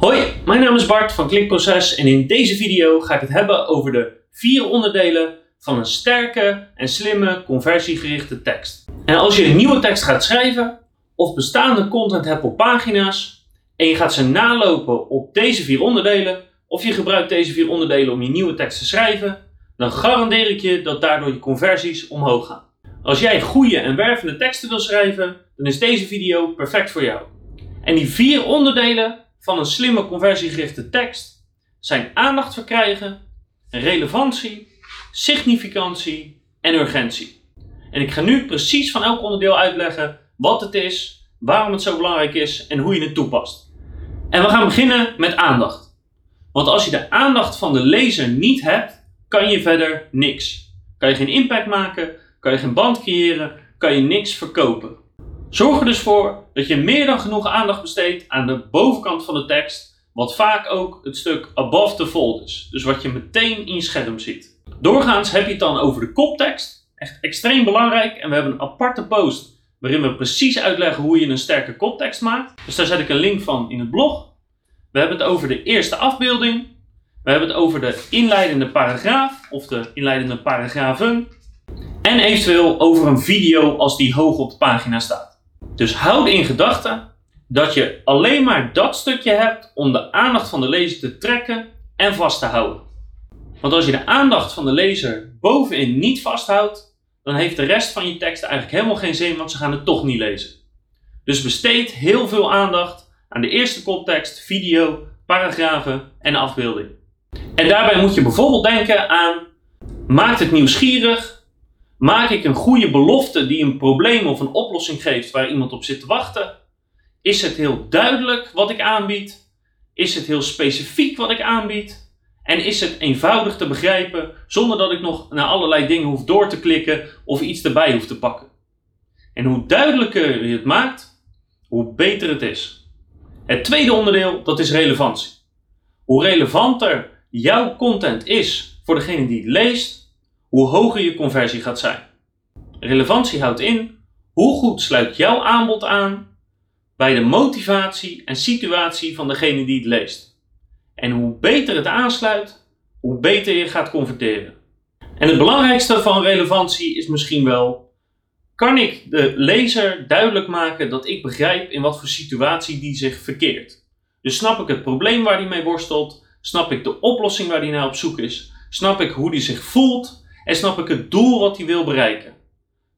Hoi, mijn naam is Bart van Klikproces en in deze video ga ik het hebben over de vier onderdelen van een sterke en slimme conversiegerichte tekst. En als je een nieuwe tekst gaat schrijven of bestaande content hebt op pagina's en je gaat ze nalopen op deze vier onderdelen of je gebruikt deze vier onderdelen om je nieuwe tekst te schrijven, dan garandeer ik je dat daardoor je conversies omhoog gaan. Als jij goede en wervende teksten wil schrijven, dan is deze video perfect voor jou. En die vier onderdelen van een slimme conversiegerichte tekst zijn aandacht verkrijgen, relevantie, significantie en urgentie. En ik ga nu precies van elk onderdeel uitleggen wat het is, waarom het zo belangrijk is en hoe je het toepast. En we gaan beginnen met aandacht. Want als je de aandacht van de lezer niet hebt, kan je verder niks. Kan je geen impact maken, kan je geen band creëren, kan je niks verkopen. Zorg er dus voor dat je meer dan genoeg aandacht besteedt aan de bovenkant van de tekst, wat vaak ook het stuk above the fold is, dus wat je meteen in je scherm ziet. Doorgaans heb je het dan over de koptekst, echt extreem belangrijk, en we hebben een aparte post waarin we precies uitleggen hoe je een sterke koptekst maakt. Dus daar zet ik een link van in het blog. We hebben het over de eerste afbeelding. We hebben het over de inleidende paragraaf of de inleidende paragrafen. En eventueel over een video als die hoog op de pagina staat. Dus houd in gedachten dat je alleen maar dat stukje hebt om de aandacht van de lezer te trekken en vast te houden. Want als je de aandacht van de lezer bovenin niet vasthoudt, dan heeft de rest van je tekst eigenlijk helemaal geen zin, want ze gaan het toch niet lezen. Dus besteed heel veel aandacht aan de eerste koptekst, video, paragrafen en afbeelding. En daarbij moet je bijvoorbeeld denken aan: maakt het nieuwsgierig? Maak ik een goede belofte die een probleem of een oplossing geeft waar iemand op zit te wachten? Is het heel duidelijk wat ik aanbied? Is het heel specifiek wat ik aanbied? En is het eenvoudig te begrijpen zonder dat ik nog naar allerlei dingen hoef door te klikken of iets erbij hoef te pakken? En hoe duidelijker je het maakt, hoe beter het is. Het tweede onderdeel, dat is relevantie. Hoe relevanter jouw content is voor degene die het leest, hoe hoger je conversie gaat zijn. Relevantie houdt in hoe goed sluit jouw aanbod aan bij de motivatie en situatie van degene die het leest. En hoe beter het aansluit, hoe beter je gaat converteren. En het belangrijkste van relevantie is misschien wel: kan ik de lezer duidelijk maken dat ik begrijp in wat voor situatie die zich verkeert? Dus snap ik het probleem waar die mee worstelt? Snap ik de oplossing waar die naar op zoek is? Snap ik hoe die zich voelt? En snap ik het doel wat hij wil bereiken?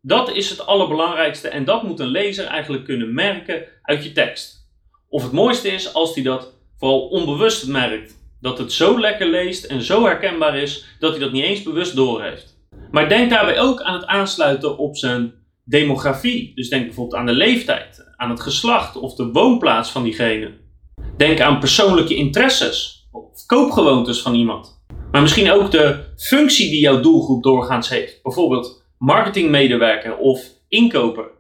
Dat is het allerbelangrijkste en dat moet een lezer eigenlijk kunnen merken uit je tekst. Of het mooiste is als hij dat vooral onbewust merkt. Dat het zo lekker leest en zo herkenbaar is dat hij dat niet eens bewust doorheeft. Maar denk daarbij ook aan het aansluiten op zijn demografie. Dus denk bijvoorbeeld aan de leeftijd, aan het geslacht of de woonplaats van diegene. Denk aan persoonlijke interesses of koopgewoontes van iemand. Maar misschien ook de functie die jouw doelgroep doorgaans heeft. Bijvoorbeeld marketingmedewerker of inkoper.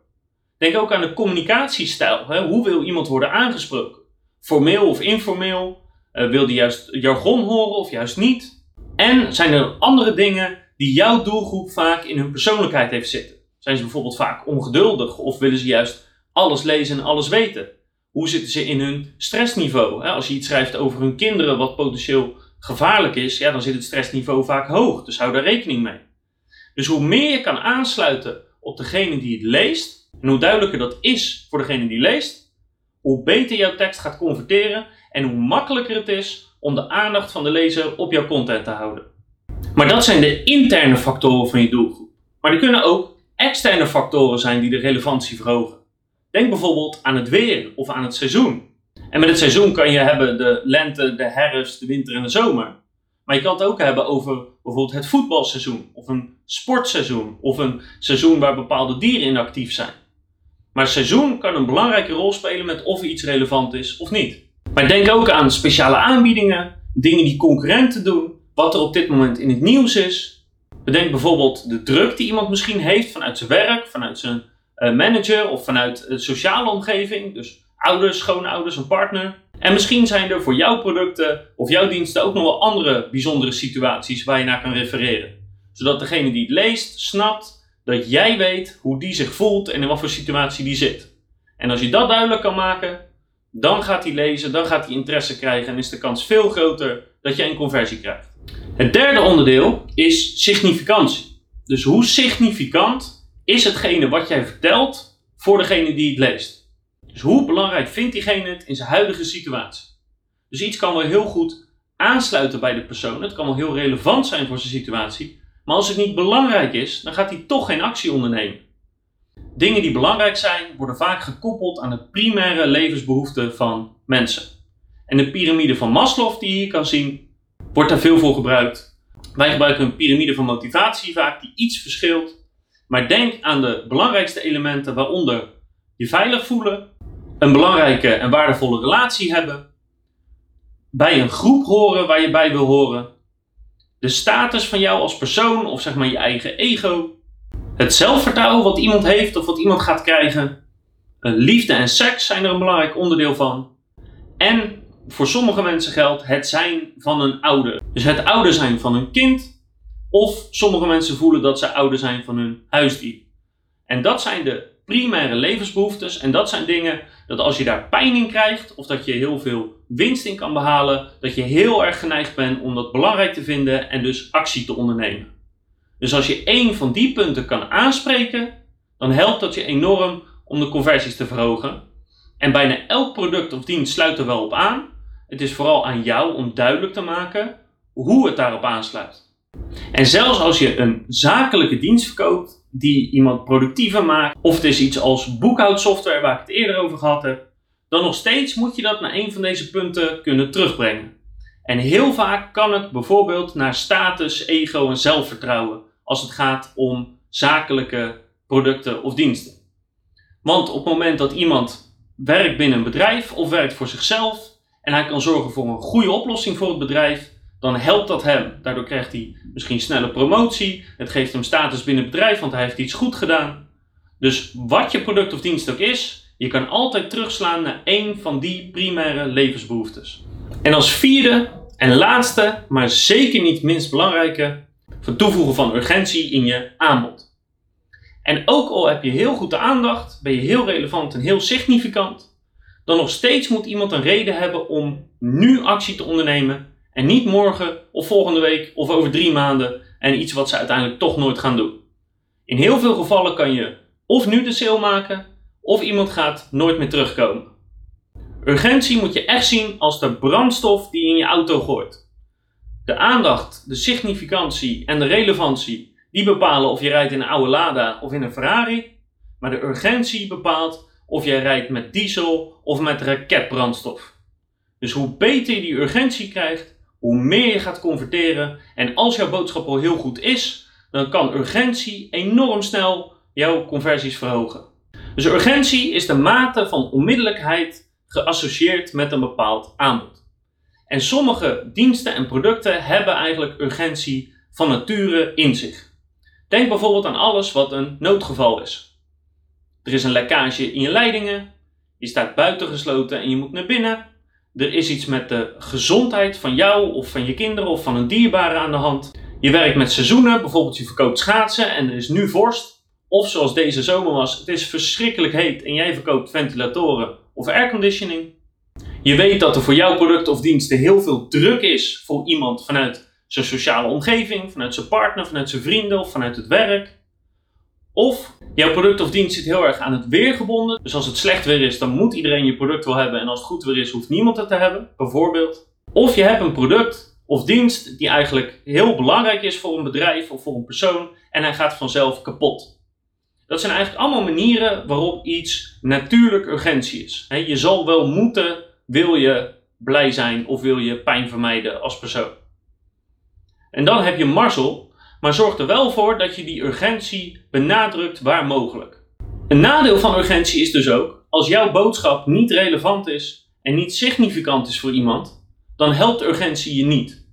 Denk ook aan de communicatiestijl. Hè? Hoe wil iemand worden aangesproken? Formeel of informeel? Uh, wil die juist jargon horen of juist niet? En zijn er andere dingen die jouw doelgroep vaak in hun persoonlijkheid heeft zitten? Zijn ze bijvoorbeeld vaak ongeduldig of willen ze juist alles lezen en alles weten? Hoe zitten ze in hun stressniveau? Als je iets schrijft over hun kinderen, wat potentieel gevaarlijk is, ja, dan zit het stressniveau vaak hoog. Dus hou daar rekening mee. Dus hoe meer je kan aansluiten op degene die het leest, en hoe duidelijker dat is voor degene die leest, hoe beter jouw tekst gaat converteren en hoe makkelijker het is om de aandacht van de lezer op jouw content te houden. Maar dat zijn de interne factoren van je doelgroep. Maar er kunnen ook externe factoren zijn die de relevantie verhogen. Denk bijvoorbeeld aan het weer of aan het seizoen. En met het seizoen kan je hebben de lente, de herfst, de winter en de zomer. Maar je kan het ook hebben over bijvoorbeeld het voetbalseizoen, of een sportseizoen, of een seizoen waar bepaalde dieren in actief zijn. Maar seizoen kan een belangrijke rol spelen met of iets relevant is of niet. Maar denk ook aan speciale aanbiedingen, dingen die concurrenten doen, wat er op dit moment in het nieuws is. Bedenk bijvoorbeeld de druk die iemand misschien heeft vanuit zijn werk, vanuit zijn eh, manager of vanuit de sociale omgeving. Dus ouders, schoonouders, een partner. En misschien zijn er voor jouw producten of jouw diensten ook nog wel andere bijzondere situaties waar je naar kan refereren. Zodat degene die het leest snapt dat jij weet hoe die zich voelt en in wat voor situatie die zit. En als je dat duidelijk kan maken, dan gaat hij lezen, dan gaat hij interesse krijgen en is de kans veel groter dat je een conversie krijgt. Het derde onderdeel is significantie. Dus hoe significant is hetgene wat jij vertelt voor degene die het leest? Dus hoe belangrijk vindt diegene het in zijn huidige situatie? Dus iets kan wel heel goed aansluiten bij de persoon. Het kan wel heel relevant zijn voor zijn situatie. Maar als het niet belangrijk is, dan gaat hij toch geen actie ondernemen. Dingen die belangrijk zijn, worden vaak gekoppeld aan de primaire levensbehoeften van mensen. En de piramide van Maslow, die je hier kan zien, wordt daar veel voor gebruikt. Wij gebruiken een piramide van motivatie vaak, die iets verschilt. Maar denk aan de belangrijkste elementen, waaronder je veilig voelen, een belangrijke en waardevolle relatie hebben, bij een groep horen waar je bij wil horen, de status van jou als persoon of zeg maar je eigen ego, het zelfvertrouwen wat iemand heeft of wat iemand gaat krijgen, liefde en seks zijn er een belangrijk onderdeel van. En voor sommige mensen geldt het zijn van een ouder. Dus het ouder zijn van een kind, of sommige mensen voelen dat ze ouder zijn van hun huisdier. En dat zijn de primaire levensbehoeftes. En dat zijn dingen dat als je daar pijn in krijgt, of dat je heel veel winst in kan behalen, dat je heel erg geneigd bent om dat belangrijk te vinden en dus actie te ondernemen. Dus als je één van die punten kan aanspreken, dan helpt dat je enorm om de conversies te verhogen. En bijna elk product of dienst sluit er wel op aan. Het is vooral aan jou om duidelijk te maken hoe het daarop aansluit. En zelfs als je een zakelijke dienst verkoopt die iemand productiever maakt, of het is iets als boekhoudsoftware waar ik het eerder over gehad heb, dan nog steeds moet je dat naar een van deze punten kunnen terugbrengen. En heel vaak kan het bijvoorbeeld naar status, ego en zelfvertrouwen als het gaat om zakelijke producten of diensten. Want op het moment dat iemand werkt binnen een bedrijf of werkt voor zichzelf en hij kan zorgen voor een goede oplossing voor het bedrijf, dan helpt dat hem. Daardoor krijgt hij misschien snelle promotie. Het geeft hem status binnen het bedrijf, want hij heeft iets goed gedaan. Dus wat je product of dienst ook is, je kan altijd terugslaan naar één van die primaire levensbehoeftes. En als vierde en laatste, maar zeker niet minst belangrijke, het toevoegen van urgentie in je aanbod. En ook al heb je heel goed de aandacht, ben je heel relevant en heel significant, dan nog steeds moet iemand een reden hebben om nu actie te ondernemen en niet morgen of volgende week of over drie maanden en iets wat ze uiteindelijk toch nooit gaan doen. In heel veel gevallen kan je of nu de sale maken of iemand gaat nooit meer terugkomen. Urgentie moet je echt zien als de brandstof die je in je auto gooit. De aandacht, de significantie en de relevantie die bepalen of je rijdt in een oude Lada of in een Ferrari, maar de urgentie bepaalt of jij rijdt met diesel of met raketbrandstof. Dus hoe beter je die urgentie krijgt, hoe meer je gaat converteren. En als jouw boodschap al heel goed is, dan kan urgentie enorm snel jouw conversies verhogen. Dus urgentie is de mate van onmiddellijkheid geassocieerd met een bepaald aanbod. En sommige diensten en producten hebben eigenlijk urgentie van nature in zich. Denk bijvoorbeeld aan alles wat een noodgeval is. Er is een lekkage in je leidingen, je staat buitengesloten en je moet naar binnen er is iets met de gezondheid van jou of van je kinderen of van een dierbare aan de hand. Je werkt met seizoenen, bijvoorbeeld je verkoopt schaatsen en er is nu vorst. Of zoals deze zomer was, het is verschrikkelijk heet en jij verkoopt ventilatoren of airconditioning. Je weet dat er voor jouw producten of diensten heel veel druk is voor iemand vanuit zijn sociale omgeving, vanuit zijn partner, vanuit zijn vrienden of vanuit het werk. Of jouw product of dienst zit heel erg aan het weer gebonden. Dus als het slecht weer is, dan moet iedereen je product wel hebben. En als het goed weer is, hoeft niemand het te hebben, bijvoorbeeld. Of je hebt een product of dienst die eigenlijk heel belangrijk is voor een bedrijf of voor een persoon. En hij gaat vanzelf kapot. Dat zijn eigenlijk allemaal manieren waarop iets natuurlijk urgentie is. je zal wel moeten, wil je blij zijn of wil je pijn vermijden als persoon. En dan heb je Marcel, maar zorg er wel voor dat je die urgentie benadrukt waar mogelijk. Een nadeel van urgentie is dus ook, als jouw boodschap niet relevant is en niet significant is voor iemand, dan helpt urgentie je niet.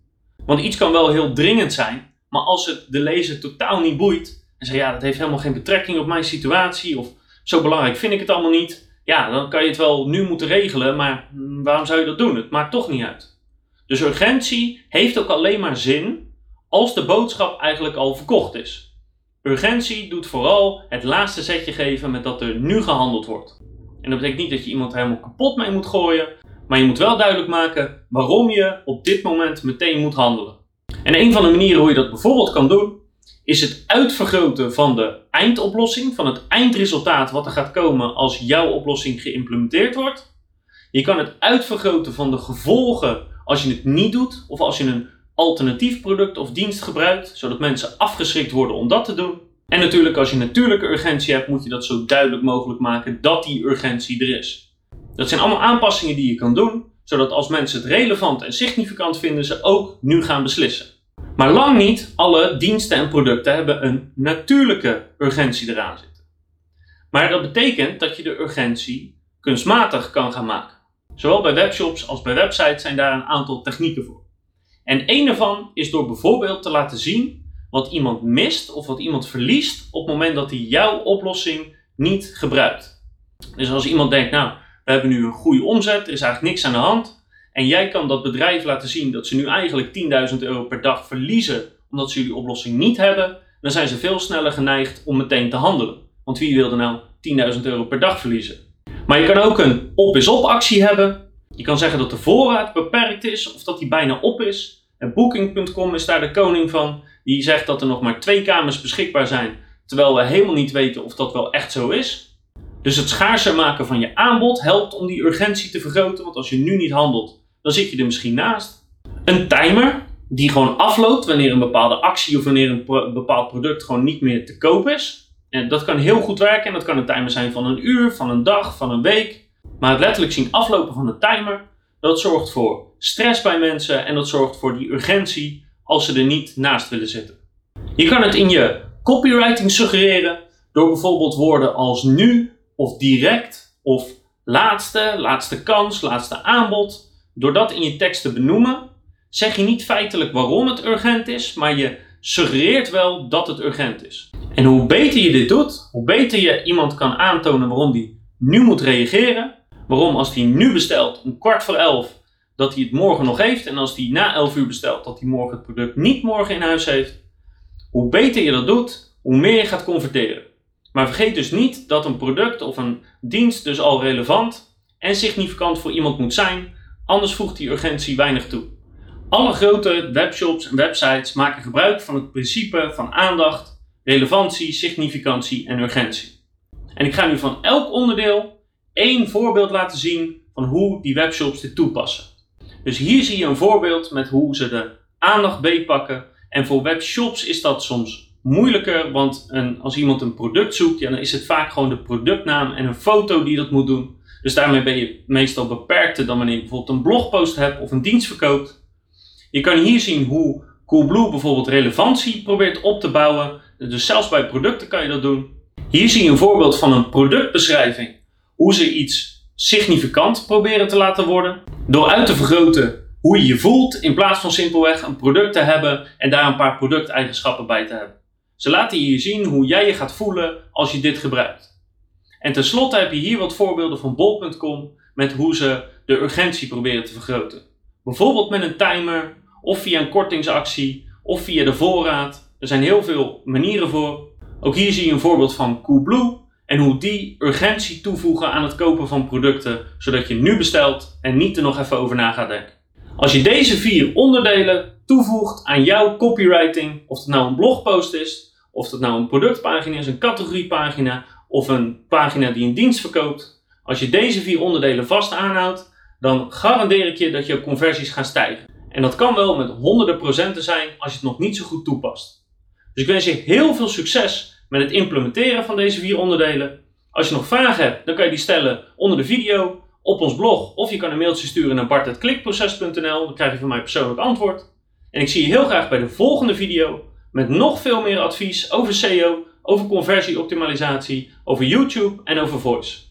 Want iets kan wel heel dringend zijn, maar als het de lezer totaal niet boeit en zegt ja, dat heeft helemaal geen betrekking op mijn situatie of zo belangrijk vind ik het allemaal niet, ja, dan kan je het wel nu moeten regelen, maar hm, waarom zou je dat doen? Het maakt toch niet uit. Dus urgentie heeft ook alleen maar zin als de boodschap eigenlijk al verkocht is. Urgentie doet vooral het laatste zetje geven met dat er nu gehandeld wordt. En dat betekent niet dat je iemand helemaal kapot mee moet gooien, maar je moet wel duidelijk maken waarom je op dit moment meteen moet handelen. En een van de manieren hoe je dat bijvoorbeeld kan doen, is het uitvergroten van de eindoplossing, van het eindresultaat wat er gaat komen als jouw oplossing geïmplementeerd wordt. Je kan het uitvergroten van de gevolgen als je het niet doet of als je een alternatief product of dienst gebruikt, zodat mensen afgeschrikt worden om dat te doen. En natuurlijk, als je natuurlijke urgentie hebt, moet je dat zo duidelijk mogelijk maken dat die urgentie er is. Dat zijn allemaal aanpassingen die je kan doen, zodat als mensen het relevant en significant vinden, ze ook nu gaan beslissen. Maar lang niet alle diensten en producten hebben een natuurlijke urgentie eraan zitten. Maar dat betekent dat je de urgentie kunstmatig kan gaan maken. Zowel bij webshops als bij websites zijn daar een aantal technieken voor. En een daarvan is door bijvoorbeeld te laten zien wat iemand mist of wat iemand verliest op het moment dat hij jouw oplossing niet gebruikt. Dus als iemand denkt, nou, we hebben nu een goede omzet, er is eigenlijk niks aan de hand. En jij kan dat bedrijf laten zien dat ze nu eigenlijk 10.000 euro per dag verliezen omdat ze jullie oplossing niet hebben. Dan zijn ze veel sneller geneigd om meteen te handelen. Want wie wil er nou 10.000 euro per dag verliezen? Maar je kan ook een op-is-op actie hebben. Je kan zeggen dat de voorraad beperkt is of dat die bijna op is. En Booking.com is daar de koning van. Die zegt dat er nog maar twee kamers beschikbaar zijn. Terwijl we helemaal niet weten of dat wel echt zo is. Dus het schaarser maken van je aanbod helpt om die urgentie te vergroten. Want als je nu niet handelt, dan zit je er misschien naast. Een timer die gewoon afloopt wanneer een bepaalde actie of wanneer een bepaald product gewoon niet meer te koop is. En dat kan heel goed werken en dat kan een timer zijn van een uur, van een dag, van een week. Maar het letterlijk zien aflopen van de timer, dat zorgt voor stress bij mensen en dat zorgt voor die urgentie als ze er niet naast willen zitten. Je kan het in je copywriting suggereren door bijvoorbeeld woorden als nu of direct of laatste, laatste kans, laatste aanbod. Door dat in je tekst te benoemen, zeg je niet feitelijk waarom het urgent is, maar je suggereert wel dat het urgent is. En hoe beter je dit doet, hoe beter je iemand kan aantonen waarom die nu moet reageren. Waarom als hij nu bestelt om kwart voor elf, dat hij het morgen nog heeft. En als hij na elf uur bestelt, dat hij morgen het product niet morgen in huis heeft. Hoe beter je dat doet, hoe meer je gaat converteren. Maar vergeet dus niet dat een product of een dienst dus al relevant en significant voor iemand moet zijn. Anders voegt die urgentie weinig toe. Alle grote webshops en websites maken gebruik van het principe van aandacht relevantie, significantie en urgentie. En ik ga nu van elk onderdeel één voorbeeld laten zien van hoe die webshops dit toepassen. Dus hier zie je een voorbeeld met hoe ze de aandacht beetpakken. En voor webshops is dat soms moeilijker, want een, als iemand een product zoekt, ja, dan is het vaak gewoon de productnaam en een foto die dat moet doen. Dus daarmee ben je meestal beperkter dan wanneer je bijvoorbeeld een blogpost hebt of een dienst verkoopt. Je kan hier zien hoe Coolblue bijvoorbeeld relevantie probeert op te bouwen dus zelfs bij producten kan je dat doen. Hier zie je een voorbeeld van een productbeschrijving. Hoe ze iets significant proberen te laten worden. Door uit te vergroten hoe je je voelt in plaats van simpelweg een product te hebben en daar een paar producteigenschappen bij te hebben. Ze laten je zien hoe jij je gaat voelen als je dit gebruikt. En tenslotte heb je hier wat voorbeelden van bol.com met hoe ze de urgentie proberen te vergroten. Bijvoorbeeld met een timer, of via een kortingsactie, of via de voorraad, er zijn heel veel manieren voor. Ook hier zie je een voorbeeld van Coolblue en hoe die urgentie toevoegen aan het kopen van producten, zodat je nu bestelt en niet er nog even over na gaat denken. Als je deze vier onderdelen toevoegt aan jouw copywriting, of het nou een blogpost is, of het nou een productpagina is, een categoriepagina of een pagina die een dienst verkoopt, als je deze vier onderdelen vast aanhoudt, dan garandeer ik je dat je conversies gaan stijgen. En dat kan wel met honderden procenten zijn als je het nog niet zo goed toepast. Dus ik wens je heel veel succes met het implementeren van deze vier onderdelen. Als je nog vragen hebt, dan kan je die stellen onder de video, op ons blog, of je kan een mailtje sturen naar bart.klikproces.nl. Dan krijg je van mij persoonlijk antwoord. En ik zie je heel graag bij de volgende video met nog veel meer advies over SEO, over conversieoptimalisatie, over YouTube en over voice.